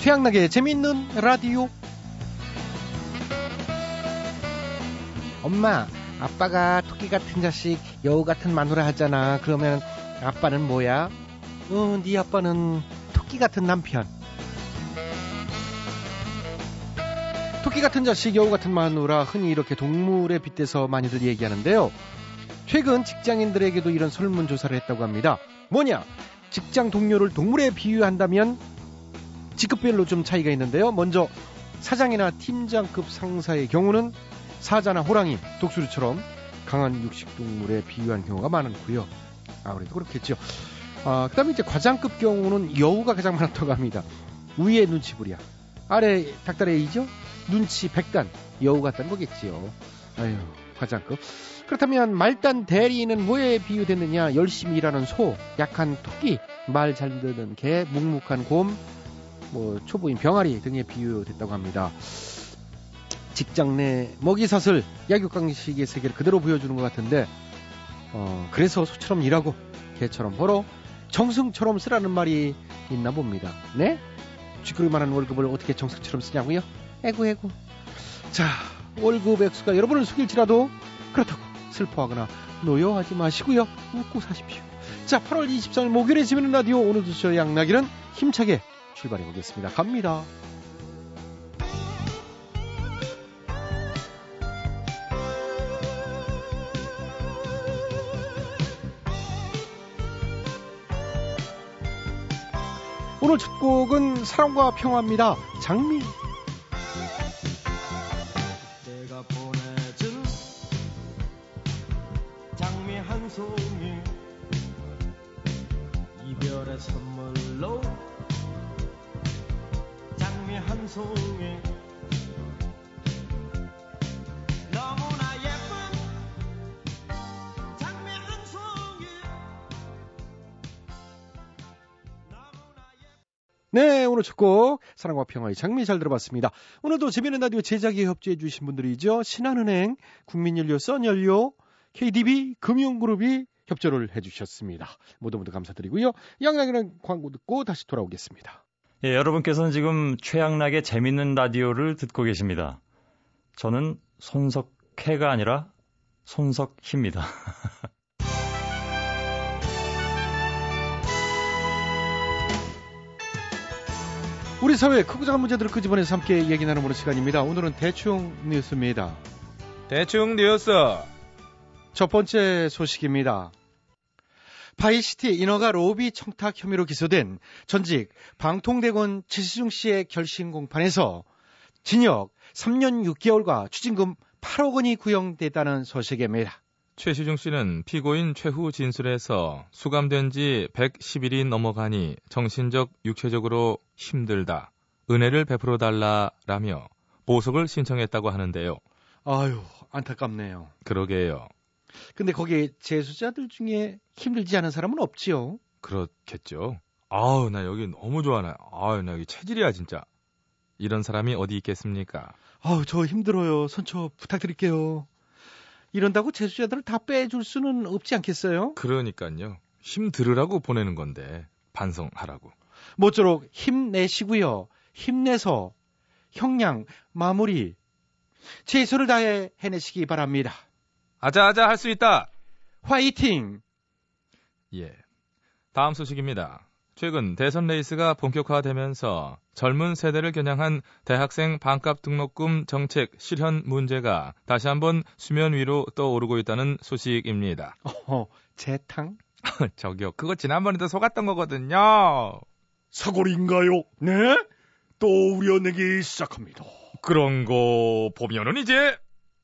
최양락의 재미있는 라디오. 엄마, 아빠가 토끼 같은 자식, 여우 같은 마누라 하잖아. 그러면 아빠는 뭐야? 어, 네 아빠는 토끼 같은 남편. 토끼 같은 자식, 여우 같은 마누라, 흔히 이렇게 동물에 빗대서 많이들 얘기하는데요. 최근 직장인들에게도 이런 설문조사를 했다고 합니다. 뭐냐? 직장 동료를 동물에 비유한다면 직급별로 좀 차이가 있는데요. 먼저 사장이나 팀장급 상사의 경우는 사자나 호랑이, 독수리처럼 강한 육식동물에 비유한 경우가 많고요. 아무래도 그렇겠죠. 아, 그 다음에 이제 과장급 경우는 여우가 가장 많았다고 합니다. 위에 눈치 부랴. 아래 닭다리 이죠 눈치 백단. 여우 같다는 거겠지요. 아유, 과장급. 그렇다면 말단 대리는 뭐에 비유됐느냐? 열심히 일하는 소, 약한 토끼, 말 잘 듣는 개, 묵묵한 곰, 뭐 초보인 병아리 등에 비유됐다고 합니다. 직장 내 먹이사슬, 약육강식의 세계를 그대로 보여주는 것 같은데, 어, 그래서 소처럼 일하고 개처럼 벌어 정승처럼 쓰라는 말이 있나 봅니다. 네? 쥐그리만한 월급을 어떻게 정승처럼 쓰냐고요? 에구 에구. 자, 월급 액수가 여러분을 속일지라도 그렇다고 슬퍼하거나 노여하지 마시고요. 웃고 사십시오. 자, 8월 23일 목요일에 재밌는 라디오 오늘도 저 양락이는 힘차게 출발해 보겠습니다. 갑니다. 오늘 첫 곡은 사랑과 평화입니다. 장미. 선물로 한 송이 너무나 예쁜 장미 한 예쁜 네, 오늘 첫 곡 사랑과 평화의 장미 잘 들어봤습니다. 오늘도 재미있는 라디오 제작에 협조해 주신 분들이죠. 신한은행, 국민연료, 썬연료, KDB, 금융그룹이 협조를 해주셨습니다. 모두 모두 감사드리고요. 양양이랑 광고 듣고 다시 돌아오겠습니다. 예, 여러분께서는 지금 최양락의 재밌는 라디오를 듣고 계십니다. 저는 손석해가 아니라 손석희입니다. 우리 사회의 크고 작은 문제들을 끄집어내서 함께 얘기 나눠보는 시간입니다. 오늘은 대충 뉴스입니다. 대충 뉴스. 첫 번째 소식입니다. 파이시티 인허가 로비 청탁 혐의로 기소된 전직 방통대군 최시중 씨의 결심 공판에서 징역 3년 6개월과 추징금 8억 원이 구형됐다는 소식입니다. 최시중 씨는 피고인 최후 진술에서 수감된 지 110일이 넘어가니 정신적, 육체적으로 힘들다. 은혜를 베풀어 달라라며 보석을 신청했다고 하는데요. 아유, 안타깝네요. 그러게요. 근데 거기에 재수자들 중에 힘들지 않은 사람은 없지요. 그렇겠죠. 아우, 나 여기 너무 좋아나. 아우, 나 여기 체질이야, 진짜. 이런 사람이 어디 있겠습니까? 아우, 저 힘들어요. 선처 부탁드릴게요. 이런다고 재수자들을 다 빼줄 수는 없지 않겠어요? 그러니까요. 힘 들으라고 보내는 건데, 반성하라고. 모쪼록 힘내시고요. 힘내서 형량 마무리 최선을 다해 해내시기 바랍니다. 아자아자 할 수 있다! 화이팅! 예. 다음 소식입니다. 최근 대선 레이스가 본격화되면서 젊은 세대를 겨냥한 대학생 반값 등록금 정책 실현 문제가 다시 한번 수면 위로 떠오르고 있다는 소식입니다. 어, 재탕? 저기요, 그거 지난번에도 속았던 거거든요. 사골인가요? 네? 또 우려내기 시작합니다. 그런 거 보면은 이제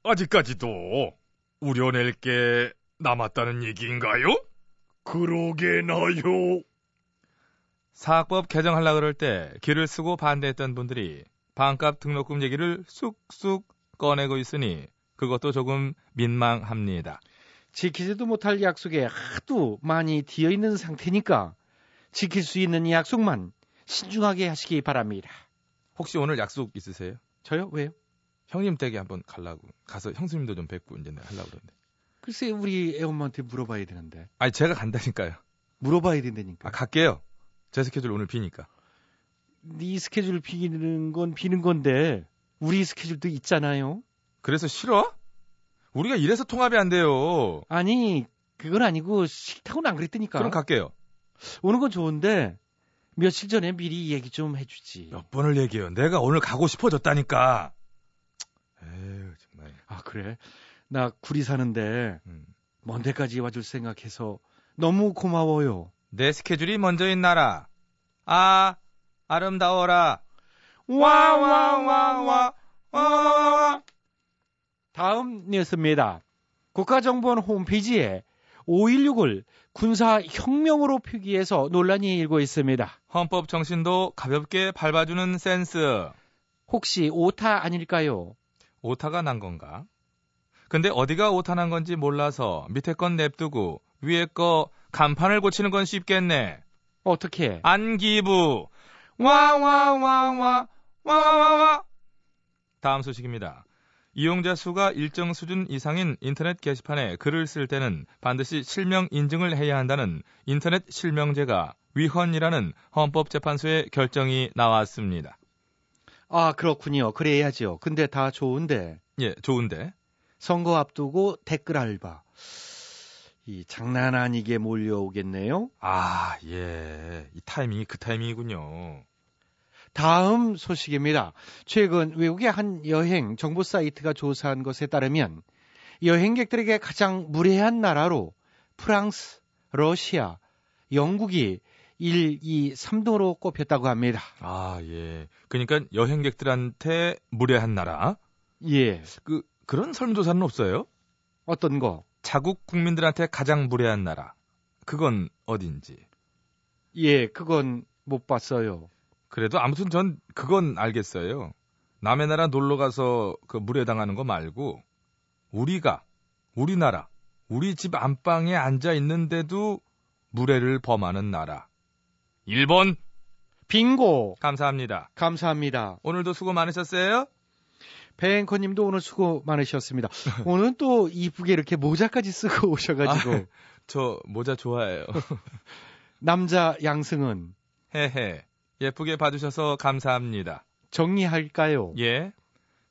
아직까지도 우려낼 게 남았다는 얘기인가요? 그러게나요. 사학법 개정하려 그럴 때 길을 쓰고 반대했던 분들이 반값 등록금 얘기를 쑥쑥 꺼내고 있으니 그것도 조금 민망합니다. 지키지도 못할 약속에 하도 많이 뒤어 있는 상태니까 지킬 수 있는 약속만 신중하게 하시기 바랍니다. 혹시 오늘 약속 있으세요? 저요? 왜요? 형님 댁에 한번 가려고 가서 형수님도 좀 뵙고 이제 하려고 그러는데. 글쎄 우리 애엄마한테 물어봐야 되는데 아니 제가 간다니까요. 물어봐야 된다니까. 아 갈게요. 제 스케줄 오늘 비니까. 네 스케줄 비는 건 비는 건데 우리 스케줄도 있잖아요. 그래서 싫어? 우리가 이래서 통합이 안 돼요. 아니 그건 아니고 싫다고는 안 그랬다니까. 그럼 갈게요. 오는 건 좋은데 며칠 전에 미리 얘기 좀 해주지. 몇 번을 얘기해요. 내가 오늘 가고 싶어졌다니까. 아 그래? 나 구리 사는데 음. 먼 데까지 와줄 생각해서 너무 고마워요. 내 스케줄이 먼저인 나라. 아, 아름다워라. 와 와 와와 와와 다음 뉴스입니다. 국가정보원 홈페이지에 5.16을 군사혁명으로 표기해서 논란이 일고 있습니다. 헌법 정신도 가볍게 밟아주는 센스. 혹시 오타 아닐까요? 오타가 난 건가? 근데 어디가 오타 난 건지 몰라서 밑에 건 냅두고 위에 거 간판을 고치는 건 쉽겠네. 어떻게? 안기부. 와와와 와 와와와. 다음 소식입니다. 이용자 수가 일정 수준 이상인 인터넷 게시판에 글을 쓸 때는 반드시 실명 인증을 해야 한다는 인터넷 실명제가 위헌이라는 헌법재판소의 결정이 나왔습니다. 아 그렇군요. 그래야죠. 근데 다 좋은데 예, 좋은데. 선거 앞두고 댓글 알바. 이 장난 아니게 몰려오겠네요. 아, 예. 이 타이밍이 그 타이밍이군요. 다음 소식입니다. 최근 외국의 한 여행 정보 사이트가 조사한 것에 따르면 여행객들에게 가장 무례한 나라로 프랑스, 러시아, 영국이 1, 2, 3등으로 꼽혔다고 합니다. 아, 예. 그러니까 여행객들한테 무례한 나라. 예. 그 그런 설문조사는 없어요? 어떤 거? 자국 국민들한테 가장 무례한 나라. 그건 어딘지. 예, 그건 못 봤어요. 그래도 아무튼 전 그건 알겠어요. 남의 나라 놀러 가서 그 무례당하는 거 말고 우리가 우리나라 우리 집 안방에 앉아 있는데도 무례를 범하는 나라. 일본 빙고! 감사합니다. 감사합니다. 오늘도 수고 많으셨어요? 배앵커 님도 오늘 수고 많으셨습니다. 오늘 또 이쁘게 이렇게 모자까지 쓰고 오셔가지고 저 모자 좋아해요. 남자 양승은 헤헤. 예쁘게 봐주셔서 감사합니다. 정리할까요? 예.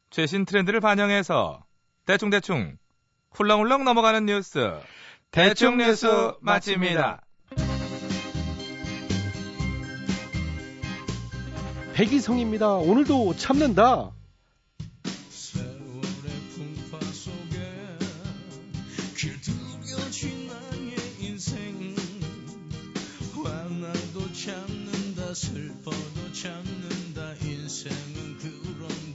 최신 트렌드를 반영해서 대충대충 훌렁훌렁 넘어가는 뉴스. 대충 뉴스 마칩니다. 백이성입니다. 오늘도 참는다. 참는다 슬퍼도 참는다 인생은 그런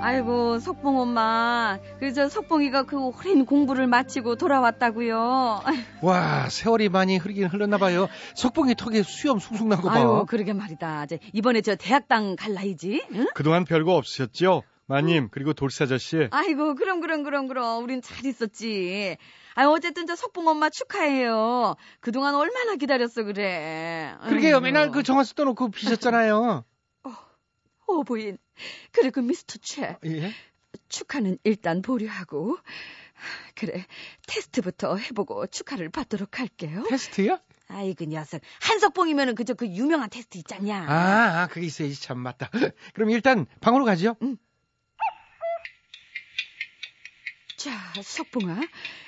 아이고 석봉 엄마 그저 석봉이가 그 오랜 공부를 마치고 돌아왔다고요 와, 세월이 많이 흐르긴 흘렀나 봐요. 석봉이 턱에 수염 숭숭 난거 봐. 아유 그러게 말이다 이제 이번에 저 대학당 갈 나이지 응? 그동안 별거 없으셨죠? 마님, 그리고 돌사 아저씨. 아이고 그럼 그럼 그럼 그럼 우린 잘 있었지 아유 어쨌든 저 석봉 엄마 축하해요 그동안 얼마나 기다렸어 그래 그러게요. 아이고. 맨날 그 정화수 떠놓고 비셨잖아요. 오 부인 그리고 미스터 최 예? 축하는 일단 보류하고 그래 테스트부터 해보고 축하를 받도록 할게요 테스트요? 아이 그 녀석 한석봉이면은 그저 그 유명한 테스트 있잖냐. 아, 아, 그게 있어야지. 참, 맞다. 그럼 일단 방으로 가죠. 자 석봉아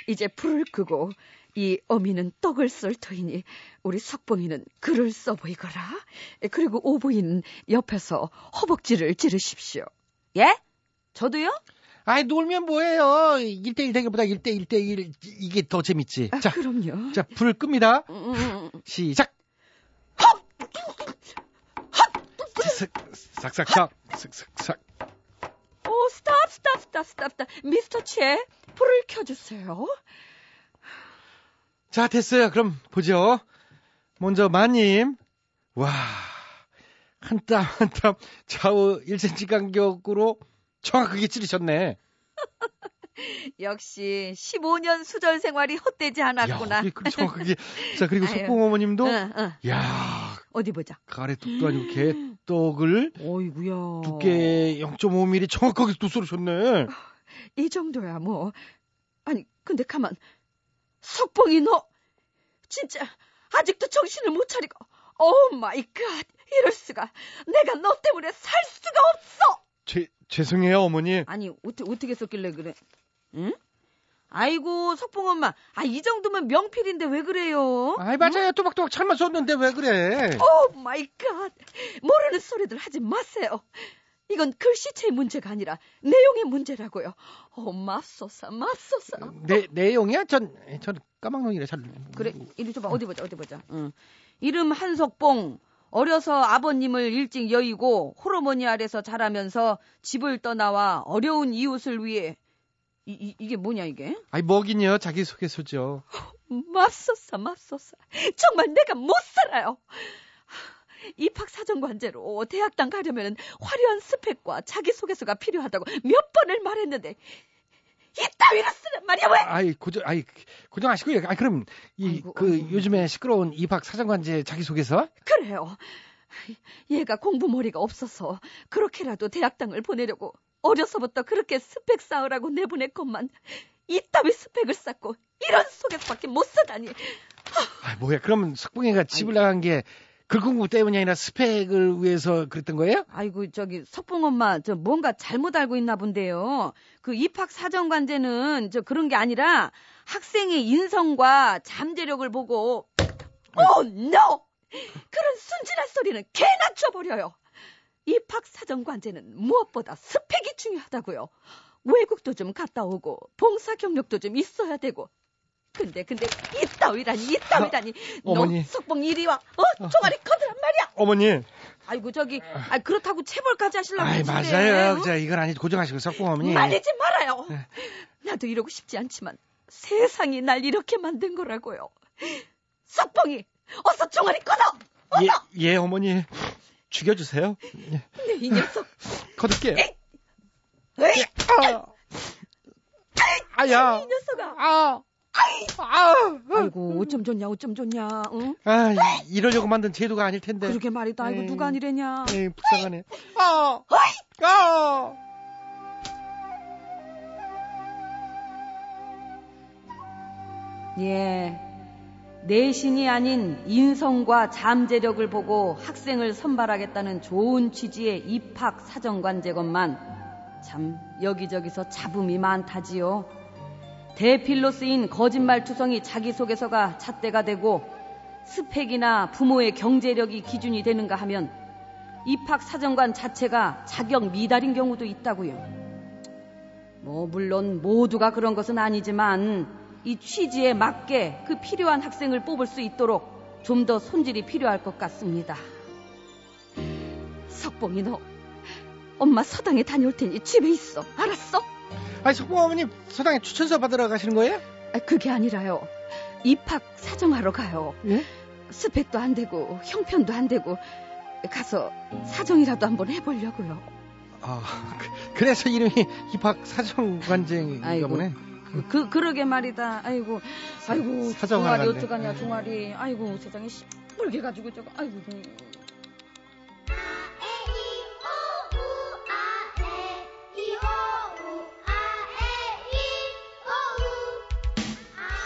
이제 불을 끄고 이 어미는 떡을 썰 터이니 우리 석봉이는 글을 써 보이거라. 그리고 오부인은 옆에서 허벅지를 찌르십시오. 예? 저도요? 아이, 놀면 뭐예요. 1대1 대결보다 1대1대1 이게 더 재밌지. 아, 자, 그럼요. 자, 불 끕니다. 음, 시작! 슥, 싹싹싹, 슥슥싹. 오, 스탑, 스탑, 스탑, 스탑, 스탑. 미스터 채, 불을 켜 주세요. 자, 됐어요. 그럼 보죠. 먼저 마님. 와, 한땀 한 땀 좌우 1cm 간격으로 정확하게 찌르셨네. 역시 15년 수절 생활이 헛되지 않았구나. 야, 그 정확하게. 자, 그리고. 석봉 어머님도 응, 응. 야, 어디 보자. 가래떡도 아니고 개떡을 어이구야. 두께 0.5mm 정확하게 또 썰으셨네. 이 정도야 뭐. 아니 근데 가만. 석봉이 너 진짜 아직도 정신을 못 차리고. Oh my God. 이럴 수가. 내가 너 때문에 살 수가 없어. 죄, 죄송해요, 어머니. 아니 어떻게 어떻게 썼길래 그래? 응? 아이고 석봉 엄마. 아 이 정도면 명필인데 왜 그래요? 아이, 맞아요. 또박또박 잘만 썼는데 왜 그래? Oh my God. 모르는 소리들 하지 마세요. 이건 글씨체의 문제가 아니라 내용의 문제라고요. 어, 맙소사, 맙소사. 내, 내용이야? 전, 전 까막눈이라 잘. 그래, 이리 줘봐. 어디 보자, 어디 보자. 응. 이름 한석봉. 어려서 아버님을 일찍 여의고 호르몬이 아래서 자라면서 집을 떠나와 어려운 이웃을 위해 이, 이, 이게 뭐냐 이게? 아이, 뭐긴요. 자기소개서죠. 맙소사, 맙소사. 정말 내가 못 살아요. 입학 사정 관제로 대학당 가려면 화려한 스펙과 자기소개서가 필요하다고 몇 번을 말했는데 이따위로 쓰란 말이야 왜? 아이, 고정, 아이, 고정하시고요. 아, 그럼, 이, 아이고, 그, 아이고. 요즘에 시끄러운 입학 사정관제 자기소개서? 그래요. 얘가 공부 머리가 없어서 그렇게라도 대학당을 보내려고 어려서부터 그렇게 스펙 쌓으라고 내보냈건만 이따위 스펙을 쌓고 이런 속에서밖에 못 쓰다니. 아, 뭐야. 그러면 석봉이가 집을 나간 게 글공부 때문이 아니라 스펙을 위해서 그랬던 거예요? 아이고 저기 석봉 엄마 저 뭔가 잘못 알고 있나 본데요. 그 입학 사정관제는 저 그런 게 아니라 학생의 인성과 잠재력을 보고 oh no! 그런 순진한 소리는 개나 줘버려요. 입학 사정관제는 무엇보다 스펙이 중요하다고요. 외국도 좀 갔다 오고 봉사 경력도 좀 있어야 되고. 근데 근데 이 따위라니 이 따위라니 어머니. 너 석봉 이리 와. 어 종아리 걷으란 말이야. 어머니. 아이고 저기 아 그렇다고 체벌까지 하시려고 아이. 맞아요. 어? 자, 이건 아니 고정하시고 석봉 어머니. 말리지 말아요. 네. 나도 이러고 싶지 않지만 세상이 날 이렇게 만든 거라고요. 석봉이 어서 종아리 꺼져. 예, 예, 어머니. 죽여주세요. 예, 네, 이 녀석. 거둘게요. 에이, 아, 아야. 이 녀석아. 아, 아, 아이고 어쩜 좋냐 어쩜 좋냐. 응? 아, 이- 이러려고 만든 제도가 아닐 텐데. 그러게 말이다. 아이고 에이. 누가 아니래냐. 에이, 불쌍하네. 아, 아. 예. 내신이 아닌 인성과 잠재력을 보고 학생을 선발하겠다는 좋은 취지의 입학 사정관 제건만 참 여기저기서 잡음이 많다지요. 대필로 쓰인 거짓말 투성이 자기소개서가 잣대가 되고 스펙이나 부모의 경제력이 기준이 되는가 하면 입학 사정관 자체가 자격 미달인 경우도 있다고요. 뭐 물론 모두가 그런 것은 아니지만 이 취지에 맞게 그 필요한 학생을 뽑을 수 있도록 좀 더 손질이 필요할 것 같습니다. 석봉이 너 엄마 서당에 다녀올 테니 집에 있어. 알았어? 아니, 석봉 어머니 서당에 추천서 받으러 가시는 거예요? 아, 그게 아니라요. 입학 사정하러 가요. 예? 스펙도 안 되고 형편도 안 되고 가서 사정이라도 한번 해보려고요. 아, 그, 그래서 이름이 입학 사정관제인가 아이고. 보네. 그, 그 그러게 말이다. 아이고, 아이고, 사정하러 종아리. 어떡하냐, 종아리. 아이고, 세상에 시뻘게 가지고 저거. 아이고.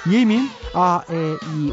음. 예민 아, 에, 이,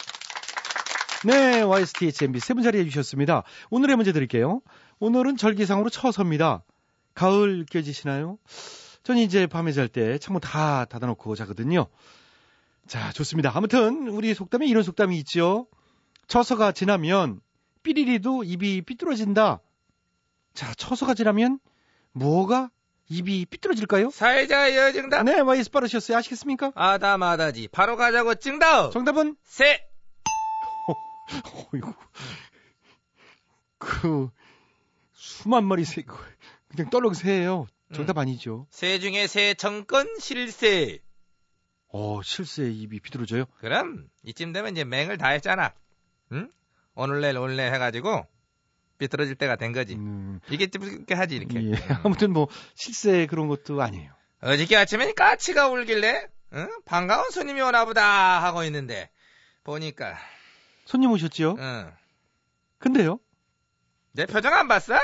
네, YSTHMB 세 분 자리해 주셨습니다. 오늘의 문제 드릴게요. 오늘은 절기상으로 처서입니다. 가을 느껴지시나요? 전 이제 밤에 잘 때 창문 다 닫아놓고 자거든요. 자, 좋습니다. 아무튼 우리 속담에 이런 속담이 있죠. 처서가 지나면 삐리리도 입이 삐뚤어진다. 자, 처서가 지나면 뭐가 입이 삐뚤어질까요? 사회자 여정답 네, YS 빠르셨어요. 아시겠습니까? 아다마다지 바로 가자고 증다오 정답은 새 어이구. 그 수만 마리 새 그냥 떨렁 새예요. 정답 아니죠. 새 중에 새 정권 실세 어, 실세 입이 비뚤어져요. 그럼 이쯤 되면 이제 맹을 다 했잖아 응? 오늘 내일 오늘 내일 해가지고 삐뚤어질 때가 된 거지 음, 이게 좀 이렇게 하지 이렇게 예. 아무튼 뭐 실세 그런 것도 아니에요. 어저께 아침에 까치가 울길래 응? 반가운 손님이 오나 보다 하고 있는데 보니까 손님 오셨지요? 응. 근데요? 내 표정 안 봤어?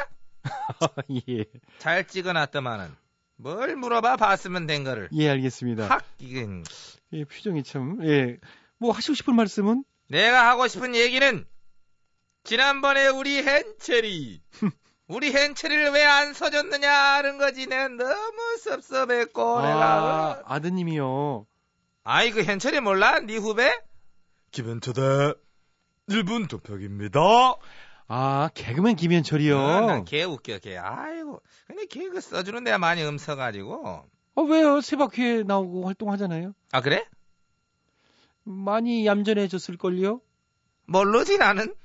예. 잘 찍어놨더만은 뭘 물어봐 봤으면 된 거를 예, 알겠습니다. 확 이건 예, 표정이 참 예. 뭐 하시고 싶은 말씀은 내가 하고 싶은 얘기는 지난번에 우리 hen철이 우리 hen철이를 왜 안 써줬느냐 하는 거지 내가 너무 섭섭했고 내가 아, 아드님이요. 아이 그 hen철이 몰라? 네 후배? 기변초대 1분 도평입니다. 아, 개그맨 김현철이요. 어, 난걔 웃겨 걔 아이고 근데 걔그 써주는 데가 많이 음서가지고 어, 왜요? 세 바퀴에 나오고 활동하잖아요. 아 그래? 많이 얌전해졌을걸요? 모르지 나는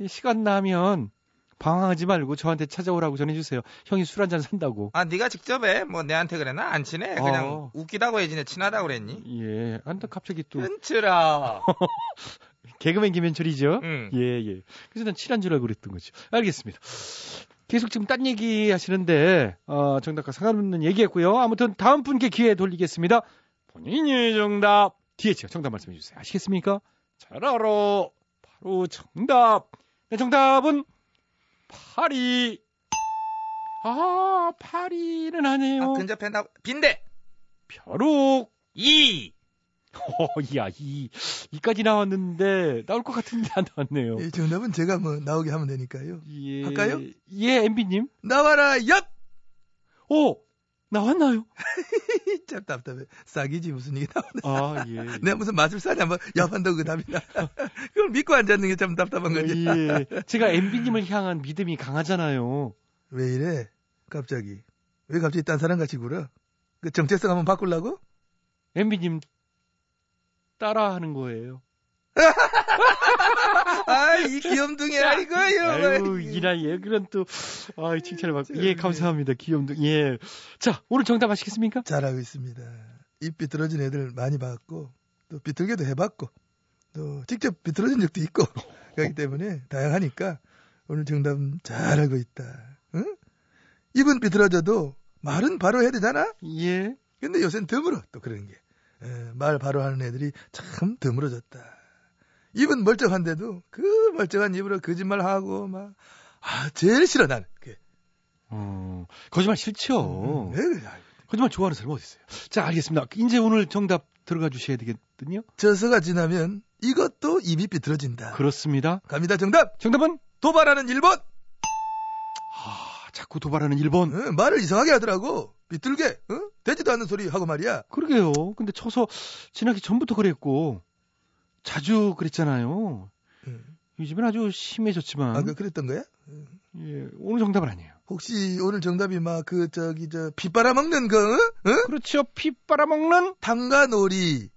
이 시간 나면 방황하지 말고 저한테 찾아오라고 전해주세요. 형이 술 한잔 산다고. 아 네가 직접 해 뭐 내한테 그래 나안 친해 그냥 어. 웃기다고 해야지 내 친하다고 그랬니? 예. 안타 갑자기 또 현철아 개그맨 김현철이죠. 응. 예, 예. 그래서 난 친한 줄 알고 그랬던 거죠. 알겠습니다. 계속 지금 딴 얘기 하시는데, 어, 정답과 상관없는 얘기했고요. 아무튼 다음 분께 기회 돌리겠습니다. 본인이 정답. DH가 정답 말씀해 주세요. 아시겠습니까? 잘 알아. 바로 정답. 네, 정답은 파리. 아, 파리는 아니에요. 아, 근접해 나 빈대 벼룩. 이 어, 야, 이, 이까지 나왔는데, 나올 것 같은데 안 나왔네요. 이 정답은 제가 뭐 나오게 하면 되니까요. 예. 할까요? 예, MB님. 나와라 얍! 오! 나왔나요? 참 답답해. 싹이지 무슨 이게 나오네. 아, 예. 내가 무슨 마술사냐 뭐 얍한다고 그 답이 나. 그걸 믿고 앉았는 게 참 답답한 거지. 예. 제가 MB님을 향한 믿음이 강하잖아요. 왜 이래? 갑자기. 왜 갑자기 딴 사람 같이 굴어? 그 정체성 한번 바꾸려고? MB님 따라 하는 거예요. 아, 이 귀염둥이야, 이거요. 아유, 이 나이에 그런 또, 아, 칭찬을 받고. 예, 감사합니다. 귀염둥. 예. 자, 오늘 정답 아시겠습니까? 잘하고 있습니다. 입 비뚤어진 애들 많이 봤고, 또 비뚤게도 해봤고, 또 직접 비뚤어진 적도 있고, 그렇기 때문에 다양하니까 오늘 정답 잘 알고 있다. 응? 입은 비뚤어져도 말은 바로 해야 되잖아? 예. 근데 요새는 드물어, 또 그런 게. 에, 말 바로 하는 애들이 참 드물어졌다. 입은 멀쩡한데도 그 멀쩡한 입으로 거짓말하고 막, 아, 제일 싫어, 난. 그게. 어, 거짓말 싫죠. 음? 아이고. 거짓말 좋아하는 사람 어디 있어요? 자, 알겠습니다. 이제 오늘 정답 들어가 주셔야 되겠거든요. 저서가 지나면 이것도 입이 비뚤어진다. 그렇습니다. 갑니다, 정답! 정답은? 도발하는 일본! 아, 자꾸 도발하는 일본. 응, 말을 이상하게 하더라고. 비뚤게, 응? 되지도 않는 소리 하고 말이야. 그러게요. 근데 쳐서 지나기 전부터 그랬고 자주 그랬잖아요. 응. 요즘엔 아주 심해졌지만 아, 그, 그랬던 거야? 예, 오늘 정답은 아니에요. 혹시 오늘 정답이 막 그, 저기, 저, 피 빨아먹는 거, 응? 응? 그렇죠. 피 빨아먹는 탕가놀이.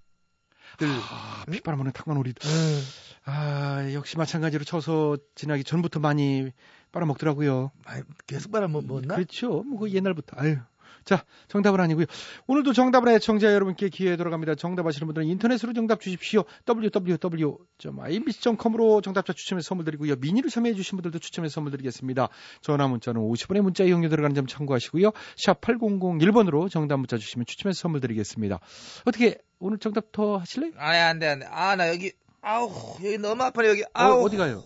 들. 아, 피 빨아먹는 탕관오리. 응. 아, 역시 마찬가지로 쳐서 지나기 전부터 많이 빨아먹더라고요. 아이, 계속 빨아먹었나? 그렇죠. 뭐 그 옛날부터. 아유. 자, 정답은 아니고요. 오늘도 정답을 애청자 여러분께 기회 돌아갑니다. 정답 아시는 분들은 인터넷으로 정답 주십시오. www.imbc.com으로 정답자 추첨해서 선물 드리고요. 미니로 참여해 주신 분들도 추첨해서 선물 드리겠습니다. 전화 문자는 50원의 문자 이용료 들어가는 점 참고하시고요. 샵 8001번으로 정답 문자 주시면 추첨해서 선물 드리겠습니다. 어떻게 오늘 정답 더 하실래요? 아니 안돼 안 돼 아 나 여기 아우 여기 너무 아파요 여기. 어, 아우 어디 가요?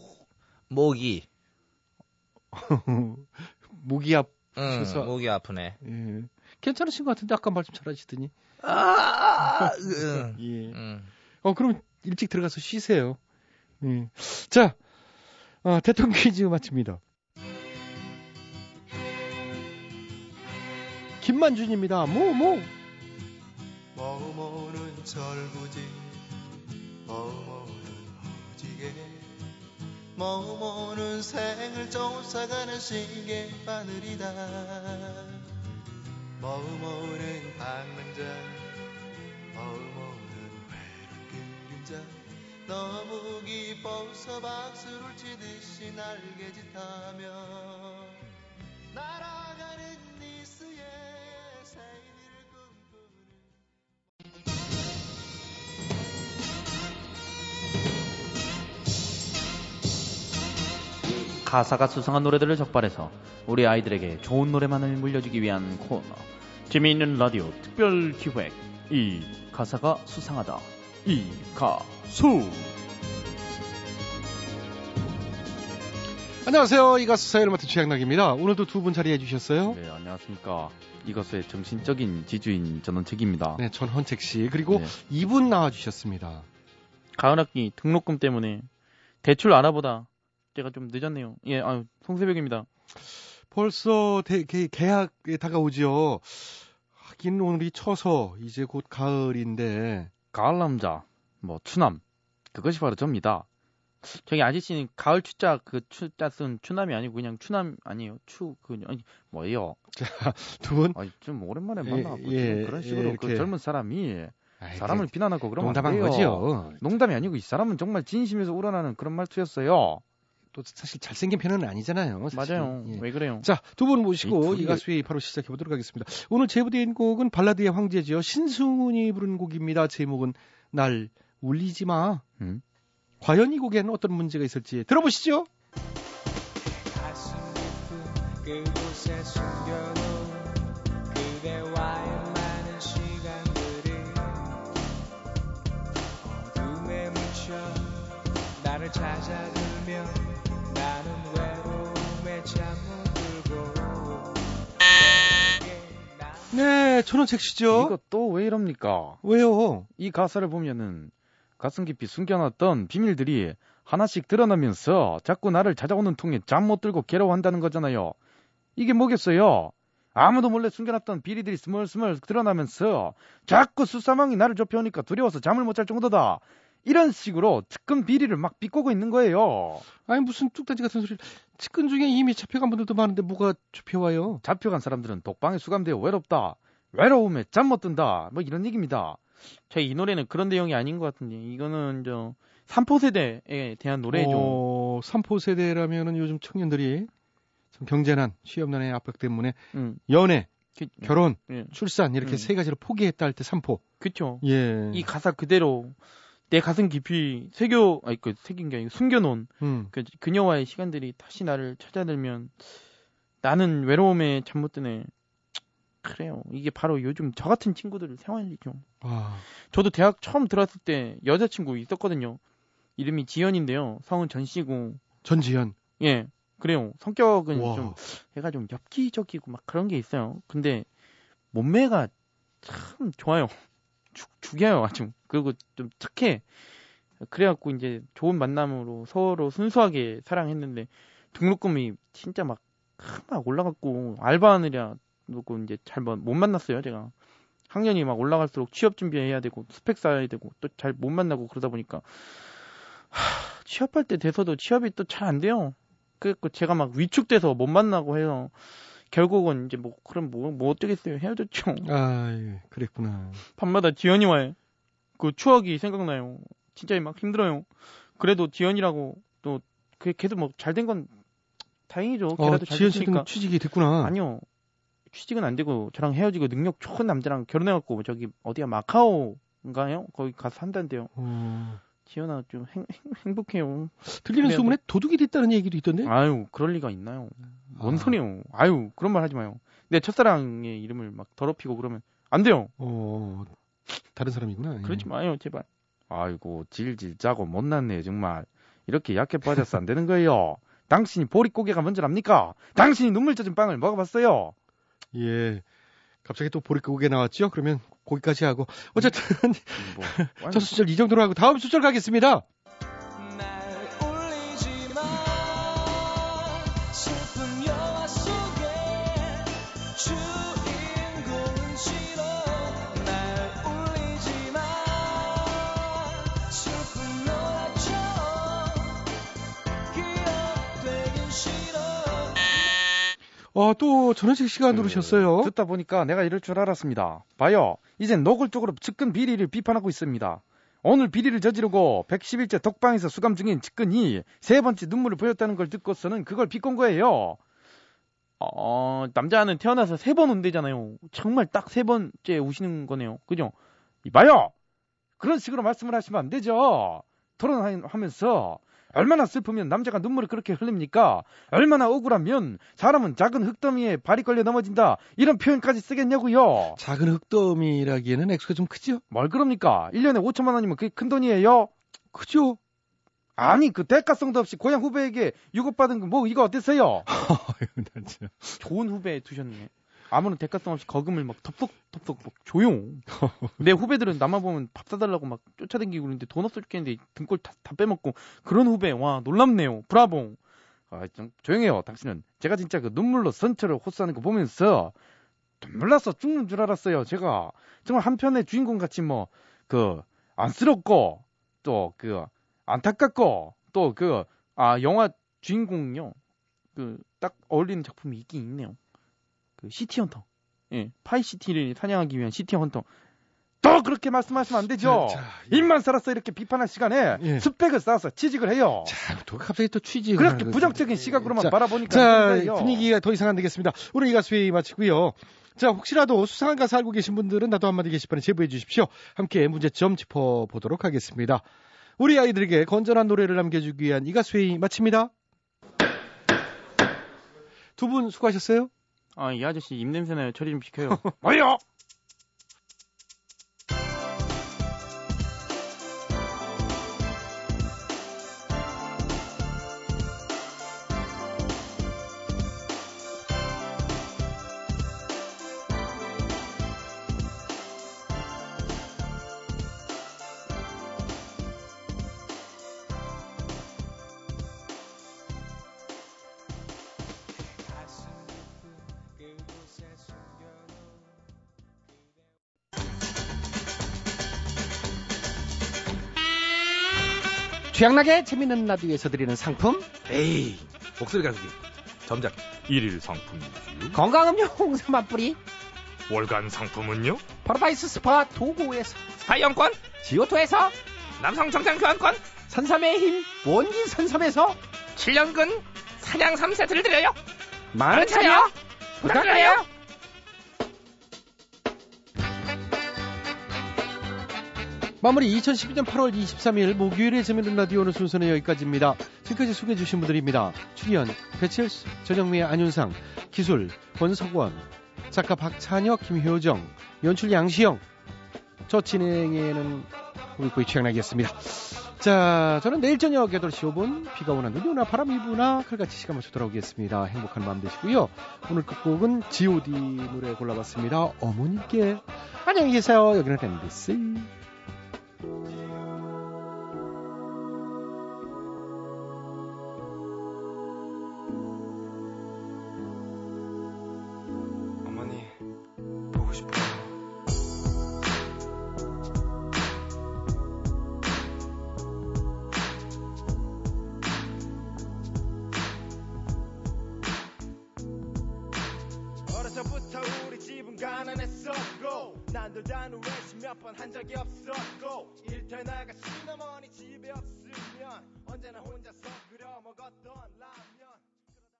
목이. 목이 앞. 응, 그래서- 목이 아프네. 예. 괜찮으신 것 같은데 아까 말씀 잘하시더니. 아, 응. 예. 응. 어 그럼 일찍 들어가서 쉬세요. 예. 자, 어, 대통령 퀴즈 마칩니다. 김만준입니다. 뭐 뭐. 머무는 절구지 머무는 허지게 머무는 생을 쫓아가는 시계 바늘이다. 머무는 방랑자 머무는 외로운 그림자. 너무 기뻐서 박수를 치듯이 날개짓하며 날아가는 가사가 수상한 노래들을 적발해서 우리 아이들에게 좋은 노래만을 물려주기 위한 코너 재미있는 라디오 특별 기획 이 가사가 수상하다 이 가수 안녕하세요. 이 가수 사회를 맡은 최양락입니다. 오늘도 두 분 자리해 주셨어요. 네 안녕하십니까 이것의 정신적인 지주인 전원책입니다 네, 전헌책 씨 그리고 네. 이분 나와 주셨습니다. 가을학기 등록금 때문에 대출 알아보다 제가 좀 늦었네요 예 아유 송새벽입니다 벌써 대, 개, 계약에 다가오지요. 하긴 오늘이 쳐서 이제 곧 가을인데 가을 남자 뭐 추남 그것이 바로 접니다. 저기 아저씨는 가을 추자 그 추자 쓴 추남이 아니고 그냥 추남 아니에요. 추그 아니 뭐예요? 두분 아니 좀 오랜만에 예, 만나고 예, 그런 예, 식으로 이렇게. 그 젊은 사람이 아이, 사람을 그 비난하고 안 농담한. 거지요. 농담이 아니고 이 사람은 정말 진심에서 우러나는 그런 말투였어요. 또 사실 잘생긴 편은 아니잖아요. 사실. 맞아요. 예. 왜 그래요? 자, 두 분 모시고 이 가수의 바로 시작해 보도록 하겠습니다. 오늘 제보된 곡은 발라드의 황제지요. 신승훈이 부른 곡입니다. 제목은 날 울리지 마. 음? 과연 이 곡에는 어떤 문제가 있을지 들어보시죠. 가슴 깊은 그곳에 숨겨놓은 그대와의 많은 시간들이 어둠에 묻혀 나를 찾아 네, 전원책 씨죠. 이거 또 왜 이럽니까? 왜요? 이 가사를 보면은 가슴 깊이 숨겨놨던 비밀들이 하나씩 드러나면서 자꾸 나를 찾아오는 통에 잠 못 들고 괴로워한다는 거잖아요. 이게 뭐겠어요? 아무도 몰래 숨겨놨던 비리들이 스멀스멀 드러나면서 자꾸 수사망이 나를 좁혀오니까 두려워서 잠을 못 잘 정도다. 이런 식으로 측근 비리를 막 비꼬고 있는 거예요. 아니 무슨 뚝딱지 같은 소리를 측근 중에 이미 잡혀간 분들도 많은데 뭐가 잡혀와요? 잡혀간 사람들은 독방에 수감되어 외롭다. 외로움에 잠 못 든다. 뭐 이런 얘기입니다. 저희 이 노래는 그런 내용이 아닌 것 같은데 이거는 저 삼포 세대에 대한 노래죠. 어, 삼포 세대라면은 요즘 청년들이 참 경제난, 취업난의 압박 때문에 음, 연애, 그, 결혼, 예. 출산 이렇게 음. 세 가지를 포기했다 할 때 삼포. 그쵸. 예. 이 가사 그대로 내 가슴 깊이 새겨 아니 그 새긴 게 아니고 숨겨놓은 음. 그 그녀와의 시간들이 다시 나를 찾아들면 나는 외로움에 잠 못 드네. 그래요. 이게 바로 요즘 저 같은 친구들 생활이죠. 아, 저도 대학 처음 들어왔을 때 여자친구 있었거든요. 이름이 지연인데요. 성은 전씨고. 전지현. 예. 그래요. 성격은 와. 좀 얘가 좀 엽기적이고 막 그런 게 있어요. 근데 몸매가 참 좋아요. 죽, 죽여요 아주. 그리고 좀 착해. 그래갖고 이제 좋은 만남으로 서로 순수하게 사랑했는데 등록금이 진짜 막, 막 올라갔고 알바하느냐 놓고 이제 잘 못 만났어요 제가. 학년이 막 올라갈수록 취업 준비해야 되고 스펙 쌓아야 되고 또 잘 못 만나고 그러다 보니까 하, 취업할 때 돼서도 취업이 또 잘 안 돼요. 그래갖고 제가 막 위축돼서 못 만나고 해서 결국은 이제 뭐 그럼 뭐, 뭐 어쩌겠어요 헤어졌죠. 아, 예, 그랬구나. 밤마다 지연이 와요. 그 추억이 생각나요. 진짜 막 힘들어요. 그래도 지연이라고 또 그게 걔도 뭐 잘 된 건 다행이죠. 어, 됐으니까. 씨는 취직이 됐구나. 아니요. 취직은 안 되고 저랑 헤어지고 능력 좋은 남자랑 결혼해갖고 저기 어디야 마카오인가요? 거기 가서 산다는데요. 어, 지연아 좀 행, 복해요 들리는 소문에 도둑이 됐다는 얘기도 있던데? 아유 그럴 리가 있나요? 뭔 아. 소리요? 아유 그런 말 하지 마요. 내 첫사랑의 이름을 막 더럽히고 그러면 안 돼요. 어, 다른 사람이구나. 예. 그러지 마요 제발. 아이고 질질 짜고 못났네 정말. 이렇게 약해 빠져서 안 되는 거예요. 당신이 보릿고개가 먼저랍니까? 당신이 눈물 젖은 빵을 먹어봤어요? 예. 갑자기 또 보릿고개 나왔죠? 그러면 거기까지 하고. 어쨌든, 뭐, 첫 수절 이 정도로 하고 다음 수절 가겠습니다. 어, 또 전원식 씨가 누르셨어요. 듣다 보니까 내가 이럴 줄 알았습니다. 봐요. 이젠 노골적으로 측근 비리를 비판하고 있습니다. 오늘 비리를 저지르고 111째 독방에서 수감 중인 측근이 세 번째 눈물을 보였다는 걸 듣고서는 그걸 비꼰 거예요. 어, 남자는 태어나서 세번 운대잖아요. 정말 딱 세 번째 우시는 거네요. 그죠? 봐요! 그런 식으로 말씀을 하시면 안 되죠. 토론하면서 얼마나 슬프면 남자가 눈물을 그렇게 흘립니까? 얼마나 억울하면 사람은 작은 흙더미에 발이 걸려 넘어진다. 이런 표현까지 쓰겠냐고요. 작은 흙더미라기에는 액수가 좀 크죠? 뭘 그럽니까? 1년에 5천만 원이면 그게 큰 돈이에요? 크죠? 아니 그 대가성도 없이 고향 후배에게 유급받은 거 뭐 이거 어땠어요? 좋은 후배 두셨네. 아무런 대가성 없이 거금을 막 덥석덥석 막 조용. 내 후배들은 나만 보면 밥 사달라고 막 쫓아다니고 그러는데 돈 없어 죽겠는데 등골 다, 다 빼먹고 그런 후배 와 놀랍네요. 브라봉. 아, 좀 조용해요. 당신은 제가 진짜 그 눈물로 선처를 호소하는 거 보면서 눈물 나서 죽는 줄 알았어요. 제가 정말 한편의 주인공 같이 뭐 그 안쓰럽고 또 그 안타깝고 또 그 아 영화 주인공요 그 딱 어울리는 작품이 있긴 있네요. 그 시티 헌터. 예, 파이 시티를 사냥하기 위한 시티 헌터. 또 그렇게 말씀하시면 안 되죠. 자, 자, 예. 입만 살았어 이렇게 비판할 시간에 예. 스펙을 쌓아서 취직을 해요. 자, 또 갑자기 또 취지. 그렇게 부정적인 시각으로만 자, 바라보니까 자. 분위기가 더 이상 안 되겠습니다. 오늘 이 가수 회의 마치고요. 자, 혹시라도 수상한 가수 알고 계신 분들은 나도 한마디 게시판에 제보해 주십시오. 함께 문제점 짚어보도록 하겠습니다. 우리 아이들에게 건전한 노래를 남겨주기 위한 이 가수 회의 마칩니다. 두 분 수고하셨어요. 아, 이 아저씨 입냄새 나요. 처리 좀 시켜요. 뭐요? 최양락의 재밌는 라디오에서 드리는 상품. 에이 목소리 가수기. 점작 일일 상품이지요. 건강음료 홍삼 한 뿌리. 월간 상품은요? 파라다이스 스파 도고에서. 스파 이용권. 지오토에서. 남성 정장 교환권. 산삼의 힘 원기 산삼에서. 7년근 산양삼 세트를 드려요. 많은 참여 부탁드려요 마무리 2012년 8월 23일 목요일에 재밌는 라디오 오늘 순서는 여기까지입니다. 지금까지 소개해 주신 분들입니다. 출연 배칠수, 전영미, 안윤상, 기술 권석원, 작가 박찬혁, 김효정, 연출 양시영. 저 진행에는 우리 거의 취향나겠습니다. 자, 저는 내일 저녁 8시 5분 비가 오나 눈이 오나 바람이 부나 칼같이 시간 맞춰 돌아오겠습니다. 행복한 밤 되시고요. 오늘 끝곡은 G.O.D 노래 골라봤습니다. 어머님께 안녕히 계세요. 여기는 MBC.